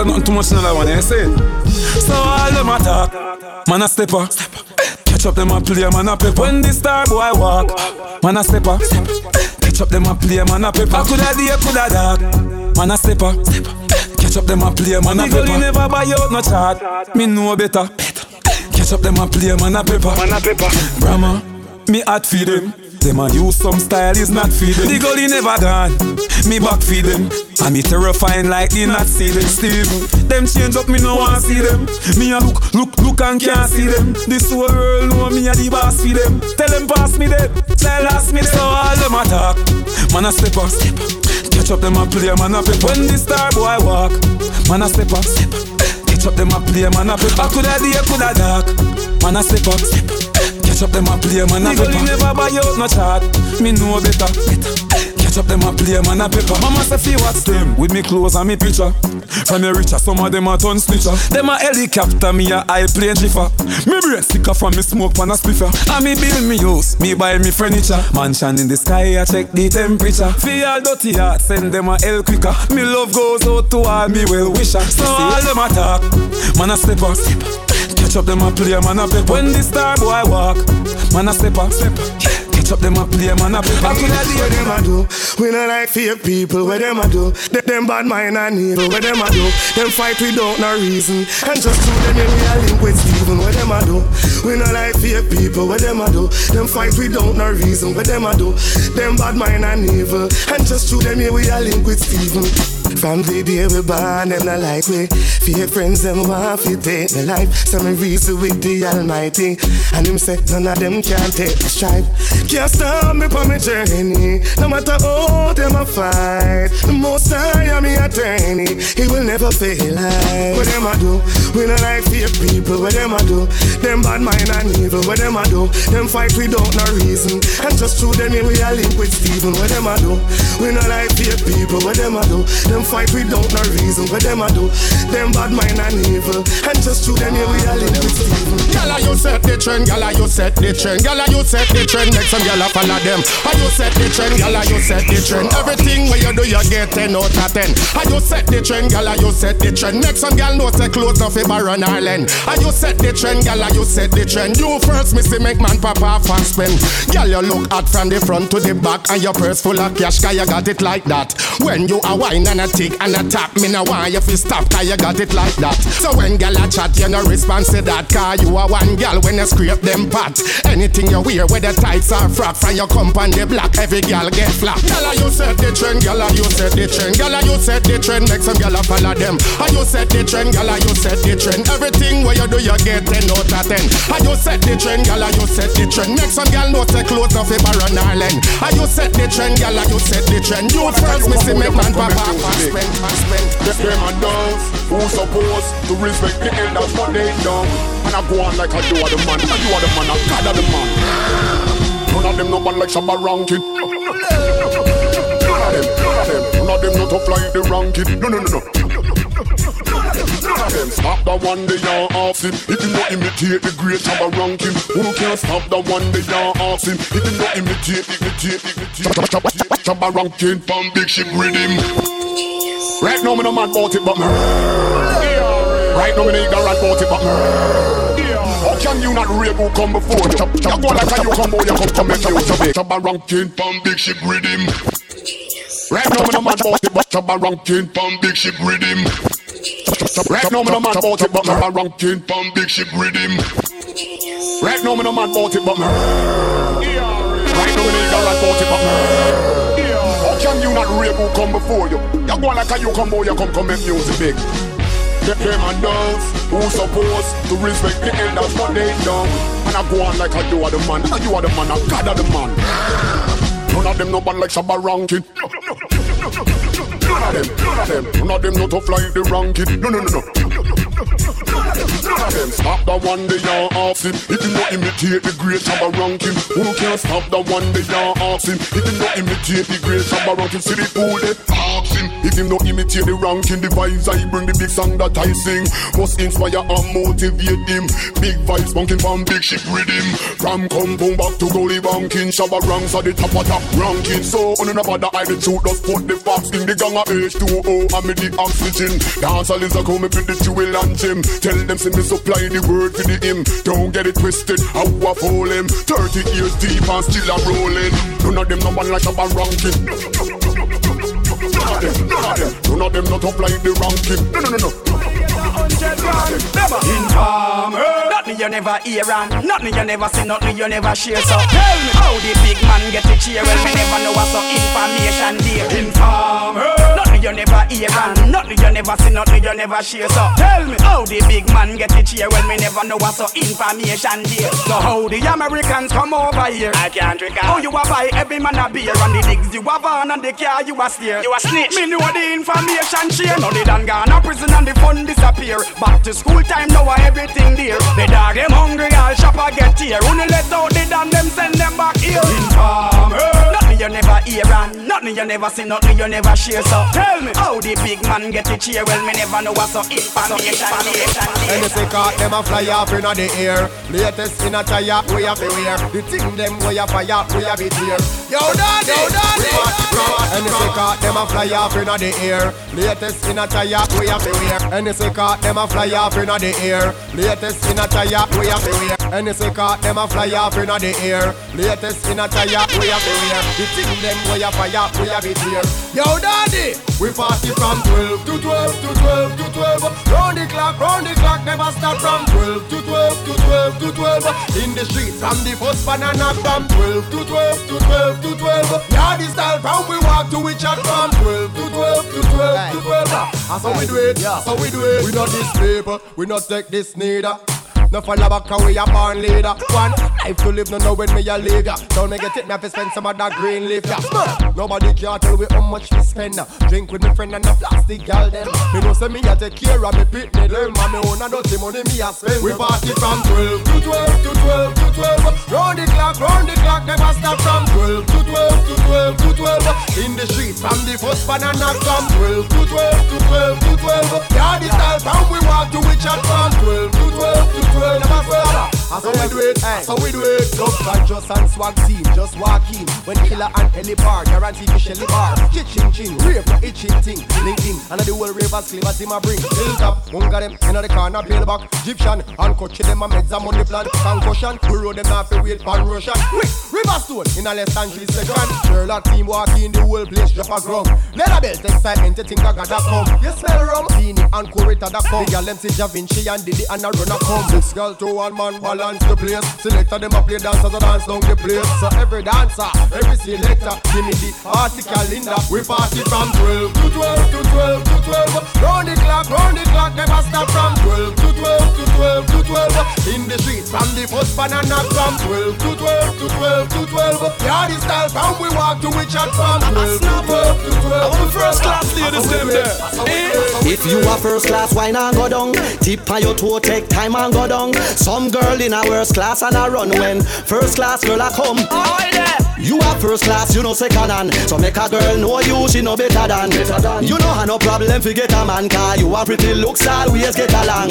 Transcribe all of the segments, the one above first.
say nothing too much in that one, you see? So all them attack, man a stepper. Catch up them a play, man a pepper. When the star boy walk, man a stepper. Catch up them a play, man a pepper. Coulda day, coulda dark, man a stepper. Catch up them a play, man a pepper. Me never buy out no chart, me know better. Catch up them a play, man a pepper. Man a pepper. Brahma, me hot feed them. Them a use some style is not feeding. The gully never gone. Me back feed them. And me terrifying like the not see them Steve. Them change up, me no want see them. Me a look, look, look and can't see them. This world know me a the boss for them. Tell them pass me them. Tell us me them. So all them attack. Man a step up. Catch up them a play, man a pep. When the star boy walk, man a step up. Catch up them a play, man a pep. I coulda day, coulda dark. Man a step up. Catch up them a play, man a pepper. never buy out no chart. Me know better. Catch up them a play, man a pepper. Mama say fi watch them with me clothes and me picture. From me richer, some of them a ton snitcher. Them a helicopter, me a high plane jiffer. Me brain sicker from me smoke pan a spliffer. And me build me house, me buy me furniture. Mansion in the sky, I check the temperature. Fi all dirty heart, send them a hell quicker. Me love goes out to all me well wisher. So all them attack, man a step up. Catch up them a play, man a pep. When the star boy walk, man a step up. Catch up them a play, man a pep. I could have what them a do. We not like fake people. What them a do? Them, them bad mind and evil. What them a do? Them fight without no reason. And just to them in we a link with Steven. What them a do? We not like fake people. What them a do? Them fight without no reason. What them a do? Them bad mind and evil. And just to them here we a link with Steven. From the day we born, them not like me. Fake friends, them want to take my life. So me reason with the Almighty. And him say, none of them can take the stripe. Can't stop me from my journey. No matter how them a fight. The most I am me attorney. He will never fail. Like. What them a do? We not like fake people. What them a do? Them bad mind and evil. What them a do? Them fight without no reason. And just through them we a link with Steven. What them a do? We not like fake people. What them a do? Them fight without no reason. What them a do? Them bad mind and evil. And just through them here we a link with Steven. Gala, you set the trend. Gala, you set the trend. Gala, you set the trend. Make some gala follow them. And you set the trend. Gala, you set the trend. Everything where you do, you get 10 out of 10. And you set the trend. Gala, you set the trend. Make some gal know say clothes off a Baron Island. And you set the trend. Gala, you set the trend. You first, Missy McMahon, papa fast spend. Gal, you look hot from the front to the back. And your purse full of cash, cause you got it like that. When you a wine and a tick and a tap, me no want you fi stop, cause you got it like that. So when gal a chat, you no response to that, cause you a one gal when you scrape them pot. Anything you wear, whether tights or frock, from your the block, every gal get flat. Gal you set the trend, gal you set the trend, gal you set the trend, make some gal follow them. And you set the trend, gal you set the trend. Everything where you do, you get 10 out of 10. And you set the trend, gal you set the trend. Make some gal know say clothes off a Baron Island. And you set the trend, gal you set the trend. You first, me see make man papa fast spend. Them and dance, who supposed to respect the elders, but they don't. And I go on like I do are the man, I do are the man, I God are the man. None of them no man like Shabba Rankin. None of them, none of them, none of them not tough like the ranking. No, no, no, no. Of stop the one they are asking. If you not imitate the great Shabba Rankin, who can stop the one they are asking? If you not imitate, imitate, imitate. Shabba Rankin from Big Ship Rhythm. Right now, me no mad about it, but me. Right now, me no ignorant about it, but me. How can you not real who come before you? You go like how you come, boy, you come to make music. Shabba ranking from big ship rhythm. Right now, me no mad about it, but Shabba ranking from big ship rhythm. Right now, me no mad about it, but Shabba ranking from big ship rhythm. Right now, me no mad about it, but me. Right now, me no ignorant about it, but me. Can you not real who come before you? You go like how you come, boy, you come to make music big. Them and those who supposed to respect the elders, but they don't. And I go on like I do are the man, and you are the man, and God are the man. None of them no bad like Shabba Rankin. None of them, none of them, none of them no tough like the ranking. No, no, no, no. Them stop the one they are asking. If you not imitate the great Shabba ranking, who can stop the one they are asking? If you not imitate the great Shabba ranking, see the fool they asking. If you not imitate the ranking, the vibes I bring, the big song that I sing, must inspire and motivate him. Big vibes bunking from big ship rhythm. From compound back to goalie banking, Shabba ranks at the top of top ranking. So on another I the truth, just put the facts in the gang of H2O and me the oxygen. All is a come with the jewel and gym. Tell them see me supply the word for the him. Don't get it twisted, how I fool him. 30 years deep and still a rolling. None of them no one like a ranking. None of them, none of them, none of them not up like the ranking. No, no, no, no. Informer. Nothing you never hear and nothing you never see, nothing you never share. So tell me how the big man get the cheer. Well, me never know what's so information there. Never hear and nothing you never see, nothing you never share. So tell me how the big man get the cheer. Well, me never know what's so information there. So how the Americans come over here? I can't drink How you a buy every man a beer and the digs you have on and the car you a steer. You a snitch. Me know the information share. Now they done gone to prison and the fund disappear. Back to school time now everything there. The dog them hungry, all shopper get here. Only let out the damn them send them back here. Informer. You never hear and nothing you never see, nothing you never share. So tell me how the big man get the cheer. Well, me never know what's so information. And if they caught them a fly off in the air. Latest in a tire, we have wear. The thing them we a fire, we have it here. Yo daddy, yo daddy And if them a fly off in the air. Latest in a tire, we have to wear. And if they them a fly off in the air. Latest in a tire, we have wear And they caught them a fly off in the air. Latest in a tire, we to wear The thing them we a fire, we have it here. Yo daddy, we party from 12 to 12 to 12 to 12 Round the clock, round the clock, never stop from 12 to 12 to 12 to 12 In the streets from the first banana from 12 to 12 to 12 to 12 Yeah, the style from we walk to we chat from 12 to 12 to 12 to 12 ah, That's how we do it, that's how we do it. We not this paper, we not take this neither no follow back how we a born leader. One life to live, no know when me a leave ya. Don't make it, me have to spend some of that green leaf ya. Nobody can tell we how much we spend. Drink with me friend and the plastic gal them. Me know say me a take care of me pit me them. And me own a dirty money me a spend. We party from 12 to 12 to 12 to 12. Round the clock, round the clock, never stop from 12 to 12 to 12 to 12. In the streets from the first banana from 12 to 12 to 12 to 12. Yeah, style from we walk to chat from 12 to 12 to 12 never fail. That's how we do it, that's how we do it. Love conscious and swag team, just walk in. When killer and Ellie bar, guarantee to Shelly bar. Ching ching, rave no itching thing. Link in, and the whole ravers clever team a bring. Build up, munga them, inna the corner, build back. Egyptian, and coach them a meds and money plan. Concussion, we roll them off the wait pan Russian. Quick, river stone, in a less than three seconds. Sherlock team walk in, the whole place drop a ground. Leather belt, excitement, you think I got that come. You smell Beanie and Corita that come. The girl them see Da Vinci and Diddy and a run a come. Six girl to one man balance the place. Selector them a play dancers a dance down the place. So every dancer, every selector, give me the article in that. We party from 12 to 12 to 12 to 12. Round the clock, round the clock, never stop from 12 to 12 to 12 to 12. In the streets from the first banana from 12 to 12 to 12 to 12. Yeah, the style from we walk to chat from 12 to 12 to 12. Our first class ladies them there. If you are first class, why not go down? Tip on your toe, take time and go down. Some girl in a worst class and a run when first class girl a come. You are first class, you know second hand. So make a girl know you, she know better than. You know have no problem fi get a man car. You are pretty looks always get along.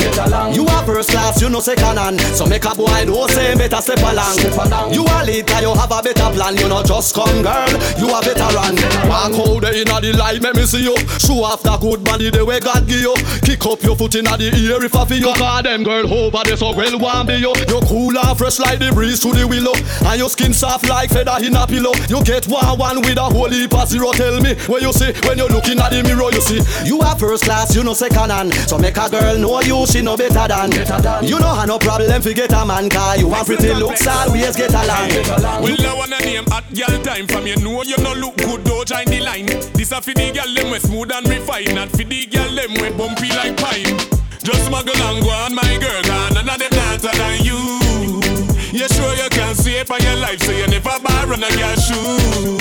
You are first class, you know second hand. So make a boy know say better step along. You are leader, you have a better plan. You know just come girl, you are veteran. Walk out there inna the light, make me see you. Show off that good body the way God give you. Kick up your foot inna the ear if I feel you. Cause them girl over there so well want be you. You cool and fresh like the breeze to the willow, and your skin soft like feather in a pillow. You get one one with a whole heap of zero. Tell me where you see when you're looking at the mirror. You see you are first class, you know second hand. So make a girl know you, she know better than. better You know have no problem fi get a man car. You want pretty looks always get along. Well, I wanna name at girl time from you know you no look good, don't join the line. This a for the girl them we smooth and refined, not for the girl them we bumpy like pine. Just muggle and go on, my girl, and none of them better than you. You sure you can see it by your life, so you never buy a girl shoe.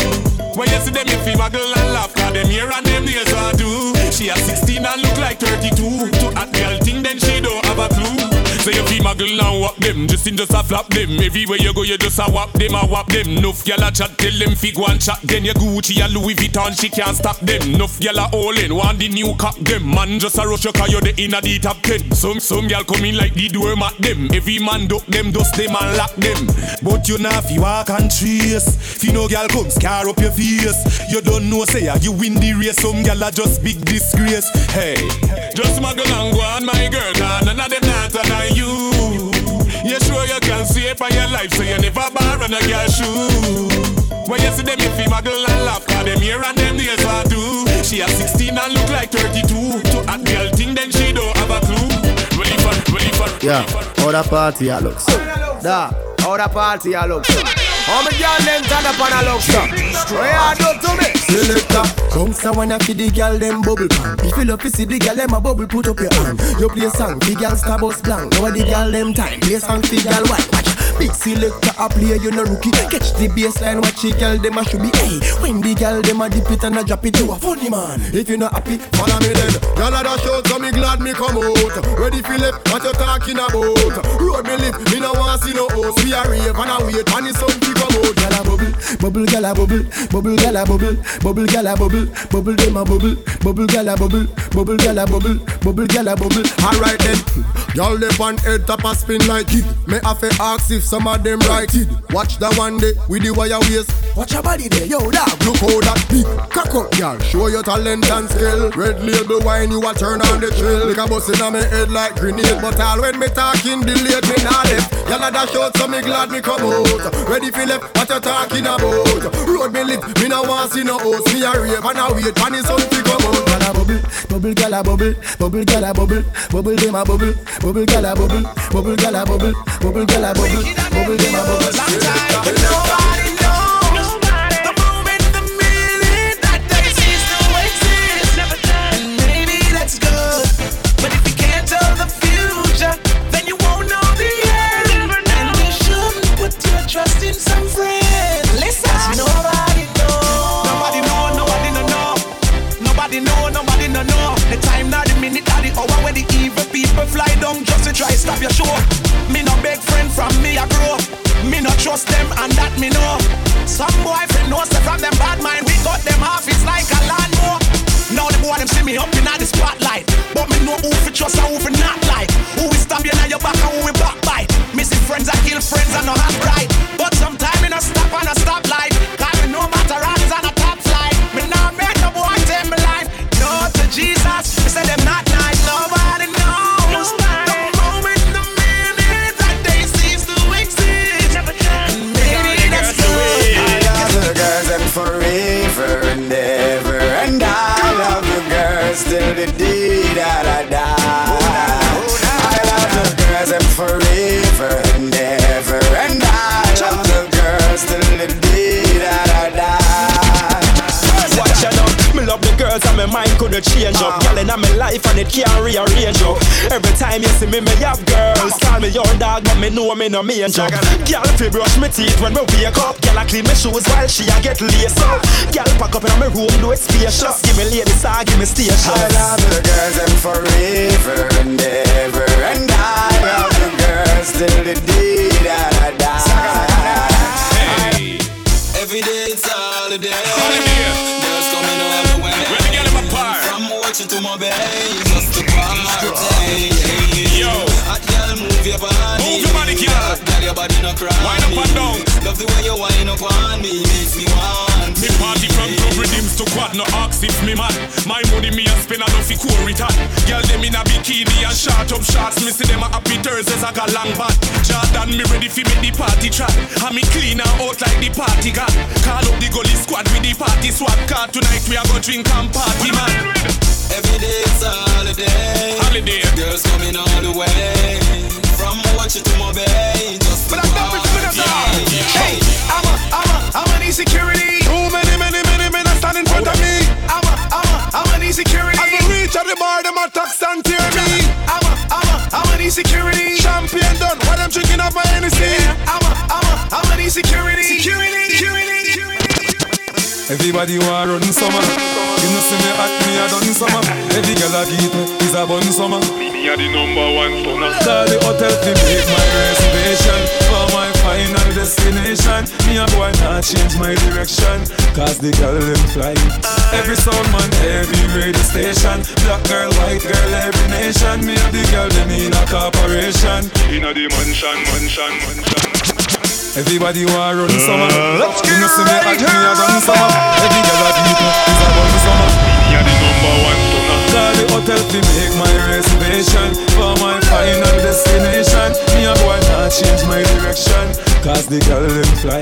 When you see them, you feel muggle and laugh, cause them here and them nails are do. She has 16 and look like 32. To a girl thing, then she don't have a clue. So you feel muggle and whop them, just in just a flap them. Everywhere you go, you just a whop them, a whop them. Nuff gyal a chat, tell them fi go and chat. Then your Gucci, a Louis Vuitton, she can't stop them. Nuff gyal a all in, want the new cock them. Man just a rush you 'cause you the inna the top ten. Some some gyal come in like the door mat them. Every man duck them, dust them and lock them. But you not fi walk and trace. Fi no gal come scar up your face. You don't know say you win the race. Some gal are just big disgrace. Hey, Just muggle and go on, my girl, nah, none of them not on you. You sure you can save for your life, so you never borrow a girl shoe. When you see them, if you muggle and laugh, cause them here and them nails are do. She has 16 and look like 32. To a girl thing, then she don't have a clue. Ready for, ready for, Yeah, how the party a looks. Da, the party a looks. How me girl them turn up on a looks. What you do to me? Selector. Uh. Come so when I feed the gal them bubble pan. If you love to see the gal them a bubble, put up your hand. You play a song, the gal star bus blank. Now the gal them time. Play a song, the gal white. Watch. Big selector a play, you no rookie. Catch the baseline, watch the gal them a should be. Hey, when the gal them a dip it and a drop it, you a funny man. If you not happy, follow me then. Gal a dash out, so me glad me come out. Ready left, what you talking about? Road me lift, me no want see no host. We a rave and a wait, and the sun to come out. Gal a bubble, bubble, gal a bubble, bubble, gal a bubble, bubble, gal a bubble, bubble, them a bubble, bubble, gal a bubble, bubble, gal a bubble, bubble, gal a bubble. Alright then, gal lip on head top a spin like it. Me have to ask if some of them right it. Watch that one day with the wire waist. Watch your body there, yo dog. Look how that big cock up, gal. Show your talent and skill. Red label wine, you a turn on the chill. Like a bust in my head like grenade, but all when me talking delayed me not left. Gal a dash out, so me glad me come out. Ready for left, what you talking about? Road me lit, me no want see no host. Me a rave and a wait, pan is something come out. Gal a bubble, bubble, gal a bubble, bubble, gal a bubble, bubble them a bubble, bubble, gal a bubble, bubble, gal a bubble, bubble, gal a bubble, Nobody knows the moment, the minute that they cease to exist. And maybe that's good, but if you can't tell the future, then you won't know the end. And you shouldn't put your trust in some friends. Listen, nobody knows. Nobody know, nobody no know. The time, not the minute, not the hour when the people fly down just to try stop your show. Me no beg friend from me I grow. Me no trust them and that me know. Some boyfriend knows say from them bad mind. We got them off, it's like a lawnmower. Now the boy them see me up in the spotlight. But me know who fi trust and who fi not like. Who will stab you now your back and who will backbite. Missing friends I kill friends and no have right. But sometime mind change up. Girl in my life and it can't rearrange up. Every time you see me, me have girls. Call me your dog, but me know me no major. Girl fi brush me teeth when me wake up. Girl I clean my shoes while she a get laced up. Girl pack up in my room, do it spacious. Give me lady star, give me station. I love the girls them forever and ever And I love the girls till the day that my bay, just to party. Yo, hot girl, move your body. Move your body, girl. Hot girl, your body no cry. Wind up and down. Love the way you wind up on me, makes me want. Me party from club redeems to quad, no ask if me mad. My money me a spend enough fi cool return. Girl them in a bikini and short up shorts. Me see them a happy Thursdays I got long bad. Jordan me ready fi make the party trap. And me clean and out like the party god. Call up the gully squad with the party swap. Car tonight we a go drink and party man. Every day it's a holiday. Holiday. Girls coming all the way. From watching to my bay, just to party. Hey, I'm a, I'm a, I'm an insecurity. Too many, many, many men are standing in front of me. I'm a, I'm a, I'm an insecurity. As we reach at the bar, them attacks and tear me. I'm a, I'm a, I'm an insecurity. Champion done, why them drinking up my Hennessy? I'm a, I'm a, I'm an insecurity. Security, security, security. Everybody want run summer. You know see me at me a done summer. Every girl I get me is a bun summer. Me a the number one stunner. Call the hotel to make my reservation for my final destination. Me a boy not change my direction, cause the girl them fly. Every sound man, every radio station. Black girl, white girl, every nation. Me a the girl them in a corporation. Inna the mansion, mansion, mansion. Everybody want run summer. Uh, let's you know see me at me a done summer. Every girl a beat me is a bun summer. Me a the number one stunner. Call the hotel to make my reservation for my final destination. Me a boy not change my direction, cause the girl them fly.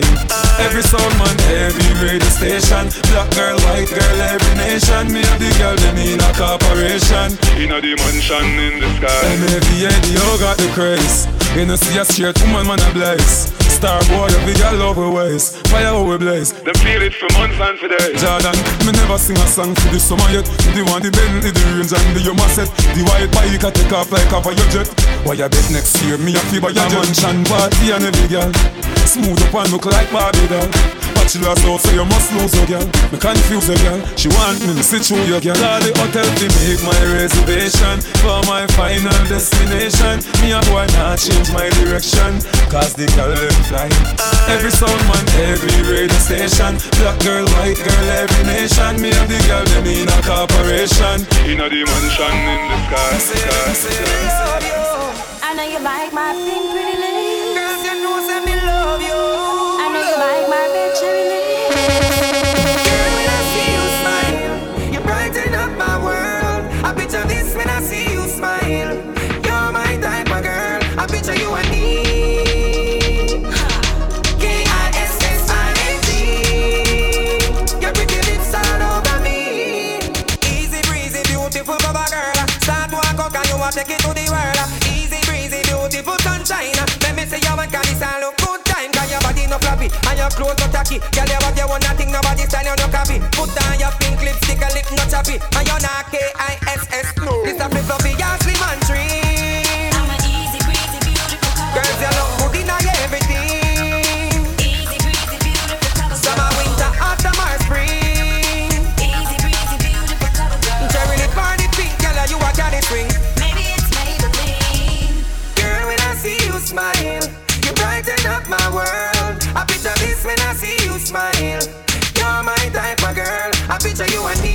Every sound man, every radio station. Black girl, white girl, every nation. Me a the girl them in a corporation. Inna the mansion in the sky. MFVA, you got the craze. You know see a straight woman, man a blaze. Star boy, every girl love her ways. Fire we blaze. Them feel it for months and for days. Jordan, me never sing a song for the summer yet. The one, the Bentley, the range and the Yuma set. The white bike I take off like of your jet. Why you bet next year me a by your mansion party and every girl. Smooth up and look like Barbie doll. Bachelor's out so you must lose your girl. Me confuse your girl. She want me to sit through your girl. Call the hotel to make my reservation for my final destination. Me a boy not change my direction, cause the girl them fly. Every sound man, every radio station. Black girl, white girl, every nation. Me and the girl them in a corporation. Inna the mansion in the sky. sky. I know you like my pink pretty lips. Your clothes no tacky. Girl, you have your own thing, nobody style you no copy. Put on your pink lipstick, a lip no choppy. And you're not K-I-S-S. No. This a flip floppy, your slim and trim. I'm a easy breezy, beautiful cover Girls, you look good in everything. Easy breezy, beautiful cover Summer, winter, autumn, or spring. Easy breezy, beautiful cover girl. Cherry lip the pink, girl, you a candy string. Picture you and me.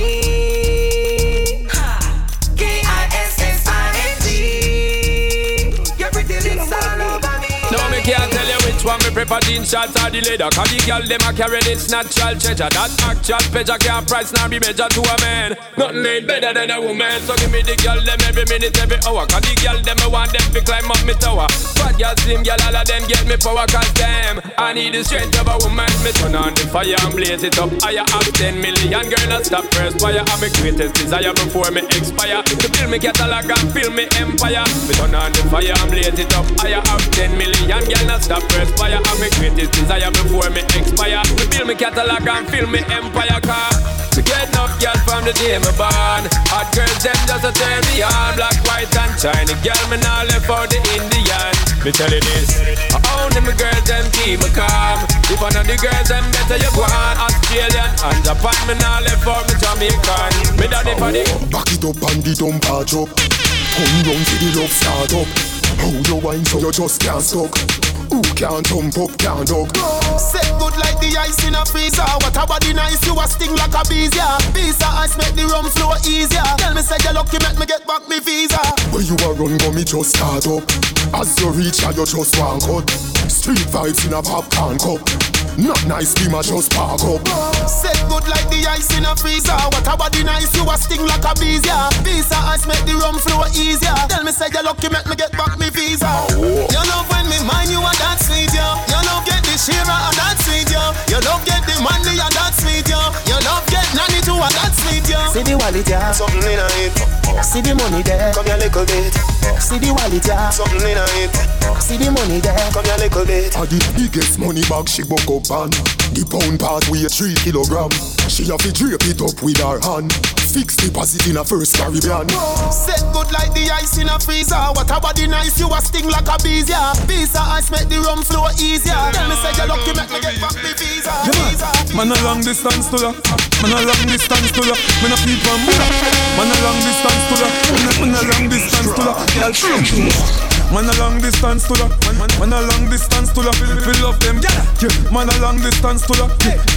K-I-S-S-I-N-G. Your pretty lips all over me. No, me can't tell you which one me prefer jeans shorts or the leather Cause the girl them a carry this natural treasure. That actual pleasure can't price nor be measured to a man. Nothing ain't better than a woman. So give me the girl them every minute, every hour. Cause the girl them I want them to climb up me tower. Fat girl, slim girl, all of them get me power Cause damn, I need the strength of a woman. Me turn on the fire and blaze it up. I have 10 million girl that stop first fire I'm my greatest desire before me expire. To build me catalog and fill me empire. Me turn on the fire and blaze it up. I have 10 million girl that stop first fire I'm my greatest desire before me expire. To build me catalog and fill me empire car to get enough girl from the day me born. Hot girls them just a turn me on. Black, white and shiny Girl me now left for the Indian. Me tell you this Only me girls them keep me calm. If one of the girls them better you go on. Australian and Japan Me now left for me Jamaican. Me daddy for the Back it up and the dump patch up. Come down to the love start up How you wine so you just can't stop Who can't thump up, can't dog Set good like the ice in a freezer. What a body nice, you a sting like a bees, yeah. Visa ice make the rum flow easier. Tell me say you lucky, make me get back me visa. Where you a run, go me just start up As you reach out, you just one cut Street vibes in a popcorn cup Not nice, be my just park up Set good like the ice in a freezer. What a body nice, you a sting like a bees, yeah. Visa ice make the rum flow easier. Tell me say you lucky, make me get back me visa. Oh. You love when me mind you and that sweet, yeah. You love get the shira and that sweet, yeah. You love get the money and that sweet, yeah. You love get nanny too and that sweet, yeah. See the wallet, yeah. Something in it. See the money there. Come here little bit. See the wallet, yeah. Something in it. See the money there. Come here little bit. A the biggest money bag she buck up on The pound part weigh three kilogram She have to drape it up with her hand. Fix deposit in a FirstCaribbean. Set good like the ice in a freezer. What a body nice, you a sting like a bees, yeah. Visa ice make the rum flow easier. Tell me say you lucky, make me get back me visa. visa. Man a long distance to ya Man a long distance to ya Man a feed from me Man a long distance to ya Man a, long distance to ya Girl Man a long distance to ya Man, man, man a long distance to ya Feel love them yeah. Man a long distance to ya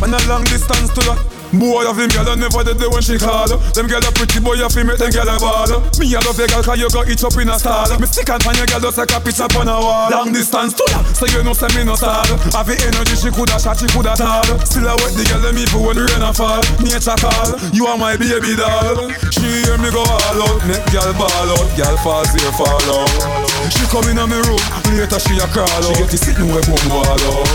Man a long distance to ya Boy of him girl I never did the when she call Them girl a pretty boy you feel make them girl a ball Me a love your girl cause you got it up in a stall Me stick and pan your girl just like a picture on a wall Long distance to ya So you know say me no stall Have the energy she coulda shot she coulda tall Still I wet the girl them even when rain a fall Nature call You are my baby doll She hear me go all out Make girl ball out. Girl falls here fall out. She come in a me room Later she a crawl out. She get to sitting where boom wall out.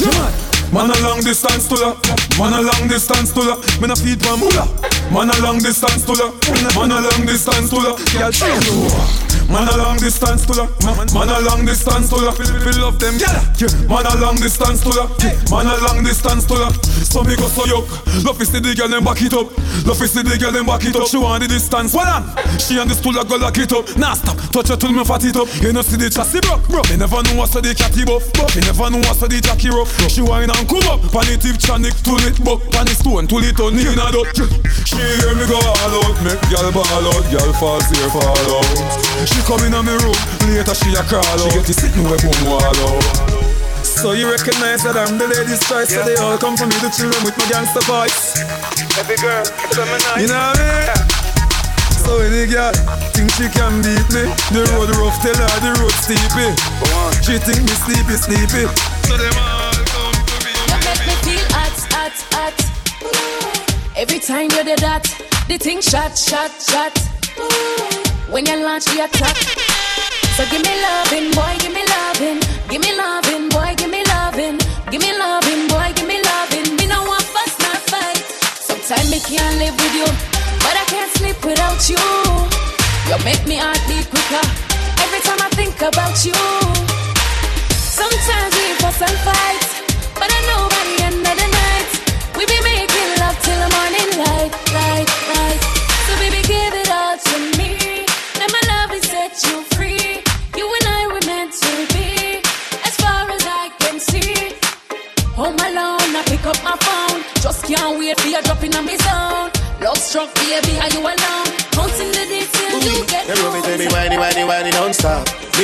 Yeah man Man a long distance to ya. Man a long distance to ya. Me na feed my mula Man a long distance to ya. Man a long distance to ya. Girl Man a long distance to ya Man, a long distance to ya Feel, feel love them. Yeah. Man a long distance to ya Man a long distance to ya So me go so yuck Love is the girl them back it up. Love is the girl them back it up. She want the distance. Hold on. She and the stool go lock it up. Nah stop. Touch her till me fat it up. You know see the chassis broke bro Me never know what's the catty buff Me never know what's the jockey rough She wine and come up. Panitive chanic to it buck. Pan stone to it on in a dot. She hear me go all out. Make girl ball out. Girl fall here fall out She come in a me room Later she a call out She get to sitting where boom wall out so you recognize that I'm the lady's choice So they all come for me to chill them with my gangster voice Every girl, some nice. You know what I mean? So any girl think she can beat me The road rough, tell her the road steepy She think me sleepy, sleepy So them all come to me You make me feel hot, hot, hot. Every time you do that, the thing shot, shot, shot. When you launch the attack, so give me loving, boy, give me loving, give me loving, boy, give me loving, give me loving, boy, give me loving. Me no want fuss, not fight. Sometimes me can't live with you, but I can't sleep without you. You make me heart beat quicker every time I think about you. Sometimes we fuss and fight, but I know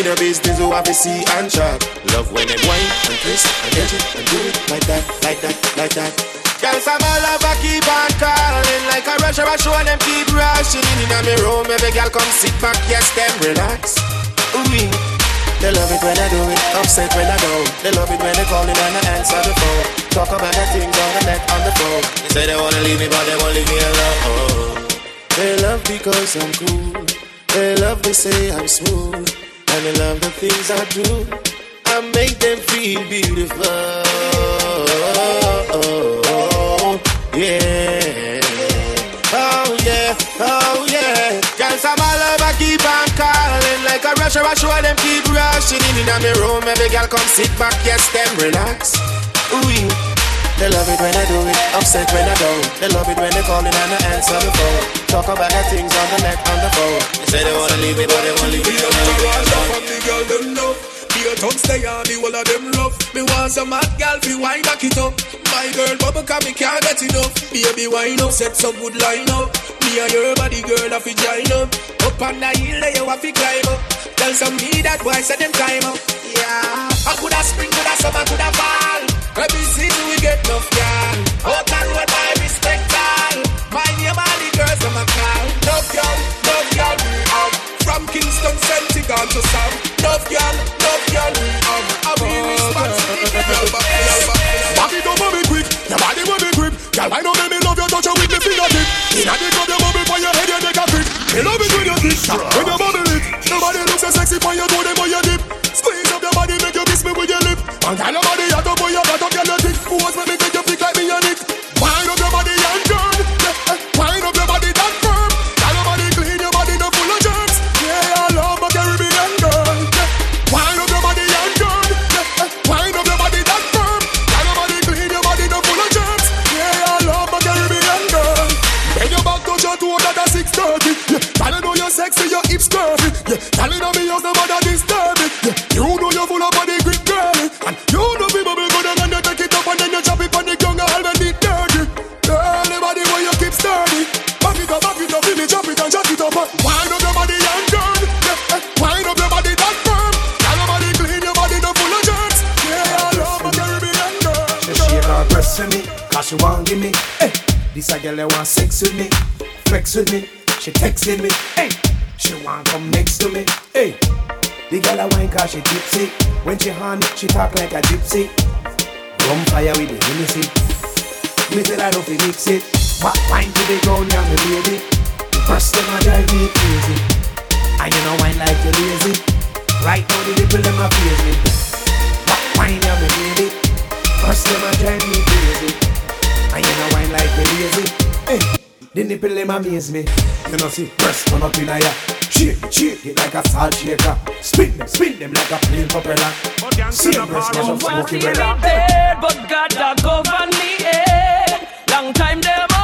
Me no business who have to see and chop. Love when they whine and twist and get it and do it like that, like that, like that. Girl, some all lover keep on calling Like a rush, rush, show them keep rushing. In In my room, every girl come sit back, yes, them relax. Ooh, they love it when I do it, upset when I don't. They love it when they call it and I answer the phone. Talk about the things on the net, on the phone. They say they wanna leave me, but they won't leave me alone. They love because I'm cool. They love they say I'm smooth And they love the things I do. I make them feel beautiful. Oh, yeah. Oh yeah, oh yeah. Girls I'm all over keep on calling Like a rush, rush, show them keep rushing. In In my room, every girl come sit back, yes, them relax. Ooh, they love it when I do it, upset when I don't. They love it when they call it and I answer the phone. Talk about the things on the net, on the phone. They say they wanna leave me, but they wanna leave me. Alone. The Be a tongue stay on me, all of them rough Me want some hot gal, fi wine back it up. My girl bubble cause me can't get enough. Baby wine up, set some good line up. Me and your body girl have to join up. Up on the hill there you have to climb up. Tell some me that boy say them climb up. Yeah. I coulda spring, coulda summer, coulda fall Season we get enough gal Out and road I respect all My name all the girls call Love y'all, love we have From Kingston, to Love y'all, love we have I be responsible girl back, girl back Back it up on me quick, your body. Girl, I know me love touch with me fingertip. Inna the club, you bubble for your head, you a. Me love it when you when you bubble it. Nobody looks so sexy for you, do them when you dip. Squeeze up your body, make you kiss me with your lip. And girl, with me. She texting me, hey, she want come next to me, hey. The girl a wine cause she tipsy. When she hand, she talk like a gypsy. Rum fire with the Hennessy. Me tell her don't mix it. Back wine to the ground, yeah, me baby. First them a drive me crazy. And you know wine like you lazy. Right now the nipple them a me. Back wine, yeah, me baby. First them a drive the nipple them amaze me. You know see, breast turn up in a ya. Shake it, shake it like a salt shaker. Spin them, spin them like a plane propeller. Same breast mash up smoky bed, but God da govern me. Long time them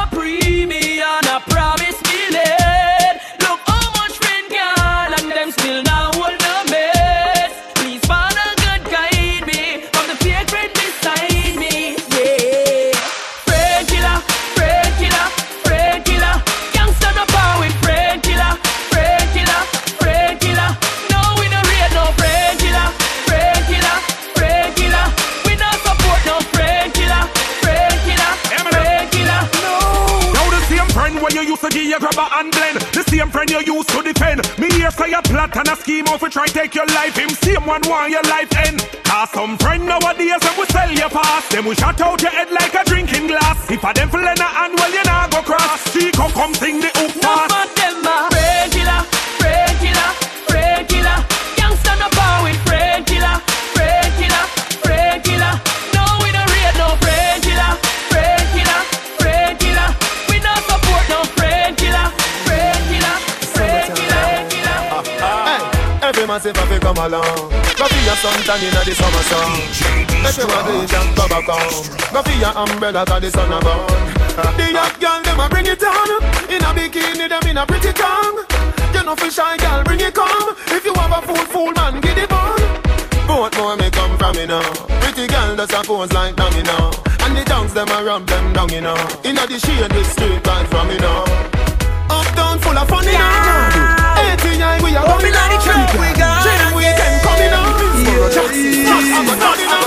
give your grabber and blend. The same friend you used to defend. Me here say a plot and a scheme of try take your life. Him same one want your life end. Cause some friend nowadays them will sell you fast Them will shut out your head like a drinking glass. If a them fill in a hand well you not go cross. She come come sing the hook fast suntan inna the summer sun. Make you a bleach and go. Go for your umbrella 'cause the sun a burn. The hot girl them a bring it on. In a bikini them in a pretty tongue. You know for shy girl bring it come. If you have a fool fool man get it on. Both more me come from you know. Pretty girl does a pose like you know. And the tongues them a rub them down you know. Inna the shade with straight right from you know. Uptown full of fun you know. 89 we are coming inna the truck we gone, Dream weekend coming on. Tomorrow Jackson.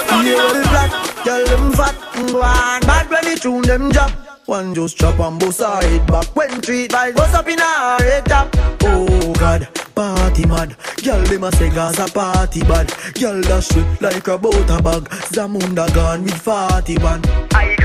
A Girl black, girl them fat, go on Bad when they tune them drop One just chop bust her head back When treat vibes bust up in her head top Oh God, party mad Girl them a say Gaza party bad Girl dash it like a butter bag Zamunda gone with 40 man I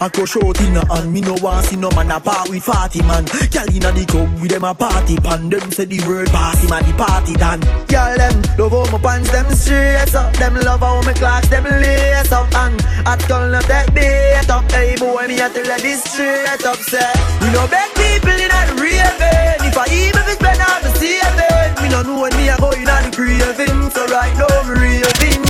I crush out in a hand. Me no want see no man a part with 40 man. Girl inna the club with them a party pan. Them say the word party man the party done. Girl them love how my pants them straight up. Them love how my clocks them lace up. And hot girl no take bait up. Hey boy me a tell you this straight up Say. We no beg people in a raving If I even fi spend all the saving Me no know when me a go in a the craving. So right now me raving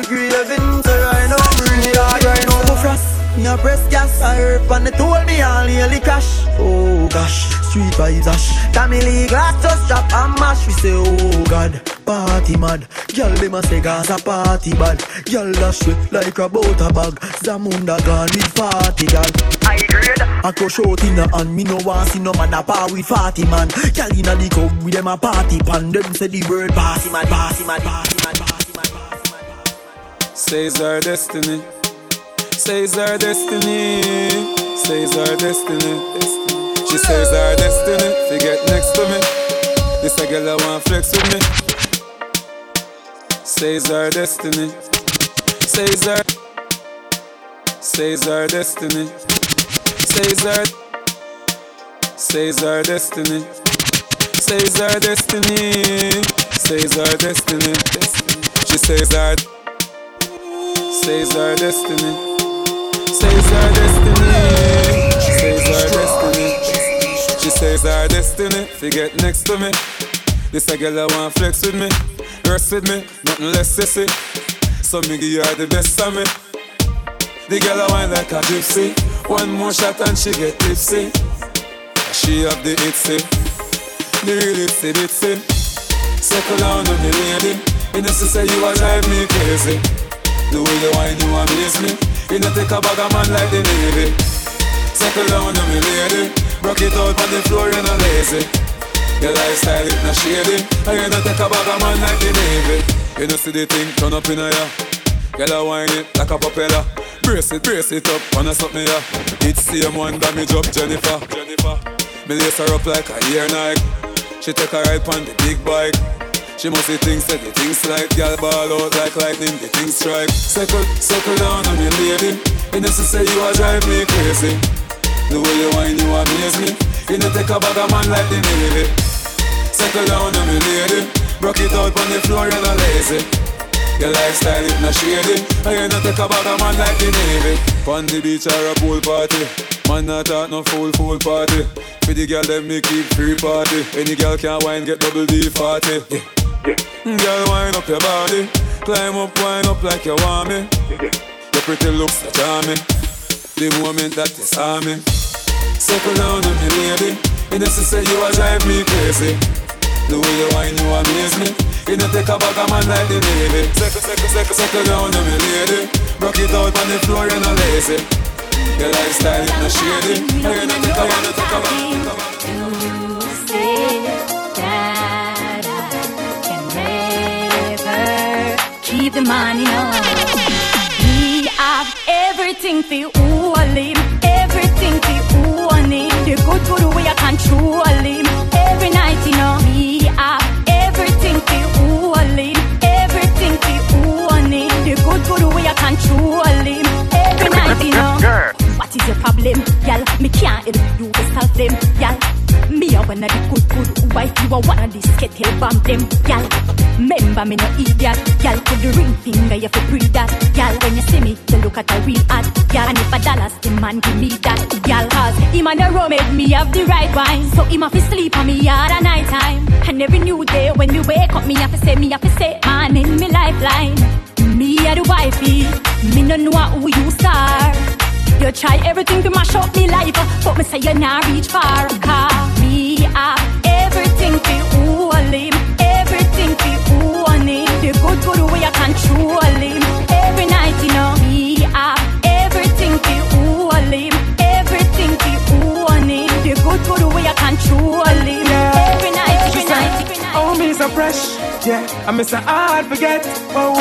a go a the craving So right now me raving Right now me frost a press gas, I herb and they told me I'll nearly crash. Oh gosh, street vibes ash. Tammy Lee glass just drop and mash. We say, oh God, party mad. Girl, them a say Gaza party bad. Girl, dash it like a butter bag. Zamunda gone with party gal. I grade. I crush out in a hand, me no want see no man a par with 40 man. Girl inna the club with them a party pan. Them say the word party mad, party mad, party mad, party mad. Says our destiny. Says our destiny. Says our destiny. She says our destiny. Fi get next to me. This a girl I want flex with me. Says our destiny. Says our. Says our destiny. Says our. Says our destiny. Says our destiny. Says our destiny. She says our. Says our destiny. Says our destiny. Says our destiny. She says our destiny. Fi get next to me. This a girl I want flex with me, rest with me, nothing less sissy. So me give you the best of me. The girl I wine like a gypsy. One more shot and she get tipsy. She have the itsy, the real itsy bitsy. Circle on me lady. You know, say you a drive me crazy. The way you whine, you amaze me. You know, take a bag of man like the Navy. Circle down on me lady. Rock it out on the floor, you know lazy. Your lifestyle it not shady. And you know, take a bag of man like the Navy. You know, see the thing turn up in a ya. Girl, I whine it like a propeller. Brace it, brace it up, wanna stop me ya. It's the same one damage up, Jennifer. Jennifer. Me lace her up like a ear Nike. She take a ride on the big bike. She must see things that the things like Girl ball out like lightning, the things strike. Circle, circle down on me lady she say you a drive me crazy. The way you whine you amaze me. You know take a bag of man like the Navy. Circle down on me lady Rock it out on the floor, you're not lazy your lifestyle it not shady. And you not take a man like the Navy On the beach or a pool party. Man not talk no fool fool party. For the girl them me keep free party. Any girl can wine get double D party yeah. Yeah. Girl wind up your body. Climb up wind up like you want me. Your pretty looks are charming. The moment that you saw me. Circle down on me lady know she say you a drive me crazy The way you whine you amaze me. You know take a bag of man like the Navy. Circle, circle, circle, circle down on me lady. Rock it out on the floor, you're not lazy. Your lifestyle is not shady. And you know take a bag, take a bag, take a never keep the money, no We have everything for all him Everything for own him The good, good way I control him Every night, you know. We have problem, y'all? Me can't help you to solve them, y'all me a one of the good good wife, you are one of the skittle bomb them, gal. Remember me no idiot, gal. Put the ring finger, you fi breathe that, gal. When you see me, you look at a real ad, gal. And if a dollars, the man give me that, gal. Cause him and the rum made me have the right wine, so him have to sleep on me all the night time. And every new day when me wake up, me have to say, me have to say, man in me lifeline. Me a the wifey, me no know who you are. You try everything to mash up me life, but me say you not reach far. Cause me have everything for all him, everything for own him. The good good way I control him. Every night you know me have everything for all him, everything for own him. The good good way I control him. Every night, every night, every night. Oh, me so fresh, yeah. I miss a hard forget. Oh,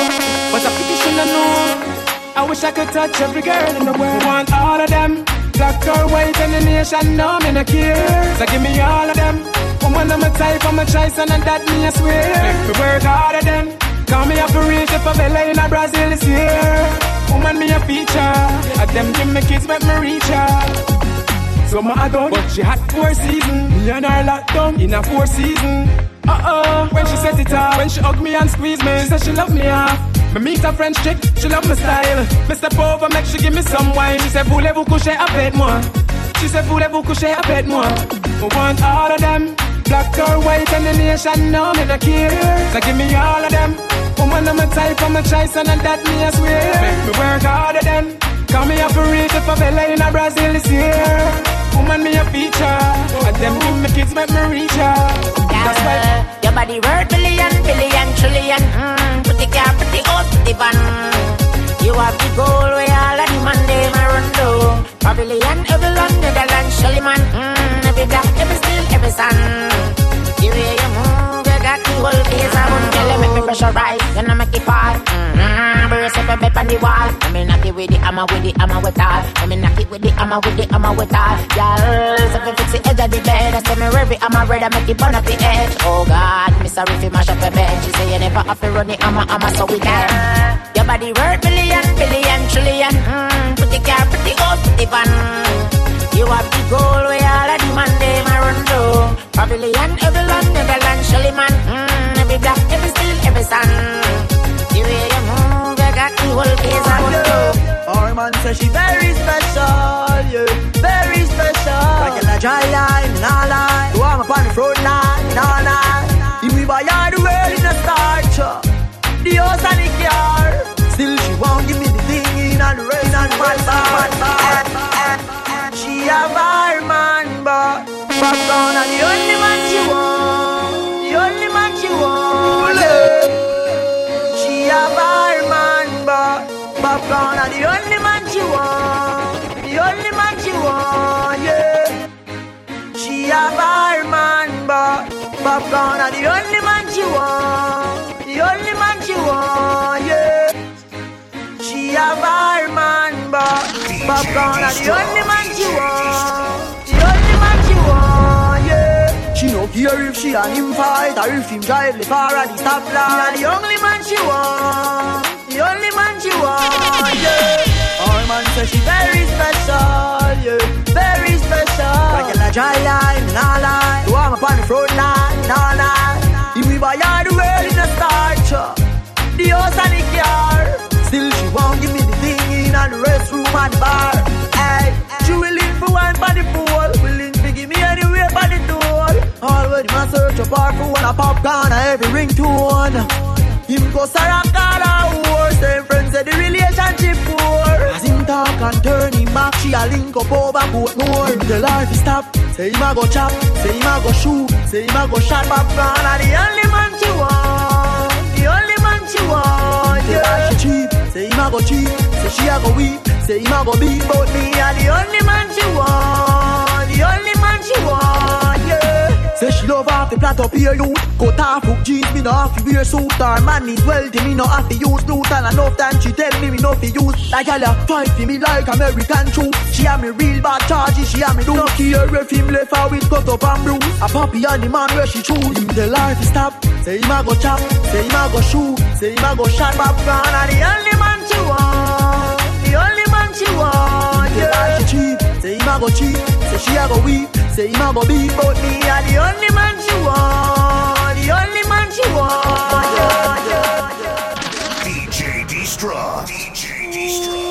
but I you should know. I wish I could touch every girl in the world. Want all of them. Black or white the nation, no, me no care. So give me all of them. Woman, I'm a type, I'm a choice, and that me I swear. Make me work harder than. Call me up to reach the favela in a Brazil this year. Woman, me a feature. At them give me kids, make me reach her. So my done, but she had four seasons. Me and her locked down in a four season. Uh oh, when she set it off, when she hug me and squeeze me, she said she love me off. Me meet a French chick, she love my style. Me step over, make she give me some wine. She said, voulez-vous coucher avec moi? She said, voulez-vous coucher avec moi? I want all of them, black or white, and the nation know me no care. So give me all of them. Woman, I'm a type, I'm a choice, and i that me I swear. Make me work harder than. Call me up to reach the favela in a Brazil year. Woman, me a feature. And them give me kids, make me reach her. That's why. Your body worth billion, billion, trillion. Mm, pretty car, pretty old, pretty van. You have the goal where all of the man they run down. Every London, Netherlands, Shelly man. Mm, every black, every steel, every sun. The way you move, the whole place. I won't tell you, make me pressurize, you know make it fall. Mm, brace up a bit on the wall. Let me knock it with the hammer, with the hammer, with all. Let me knock it with the hammer, with the hammer, with all. Y'all, so you fix the edge of the bed, I say me it, hammer, red, I make it burn up the edge. Oh God, me sorry you mash up your bed. She say you never have to run the hammer, hammer, so we can. Your body worth billion, billion, trillion. Mm, pretty car, pretty old, pretty van. You have the goal where all of the man they my run down. Pavilion, every London, Netherlands, Shelly man. Mm, every black, every steel, every sun. The way you move, you got the whole place I want to. Our man say she very special, yeah, very special. Like in a dry line, nah lie. You want me on the front line, nah lie. If we buy all the world in a starch, the house and the car. Still she won't give me the thing in and the rain and the bad, bad, bad, bad have her man, but Pop down and the only man she want, the only man she want. She a her man, but Popcaan and the only man she want, the only man she want. Yeah, she a her man, but Popcaan and the Popcaan are the only man she want. The only man she want, yeah. She no care if she and him fight or if him drive the car at the stoplight. The only man she want, the only man she want, yeah. Our man say she very special, yeah, very special. Like a dry line, nah lie. You want me on the front line, nah lie. If we buy all the world in a starch, the house and the car. The restroom and bar. Hey, she willing for one for the pool, willing to give me anywhere for the tool. Already my search up her for one a Popcaan a every ringtone. Him go Sarah whore, same friends say the relationship poor. As him talk and turn him back, she a link up over both more. Tell her to stop, say him a go chop, say him a go shoot, say him a go shot Popcaan. And the only man she want, the only man she want, say him a go cheap, say she a go weep, say him a go beat, but me a the only man she want, the only man she want. Say she love off the plat up here, you Cut off hook jeans, me no have to wear suit. Her man is wealthy, me no have to use loot. And enough time she tell me me no fi use. Like gal a fight for me like American true She have me real bad charges, she have me do No care if him left her with cut up and bruise. A puppy and the man where she choose. Tell her to stop, say him a go chop Say him a go shoot, say him a go shot. Popcaan And the only man she want The only man she want, a go cheat Say she a go weep, say him a go beat But me a the only man she want The only man she want, yeah, yeah, yeah. DJ Destra. DJ Destra.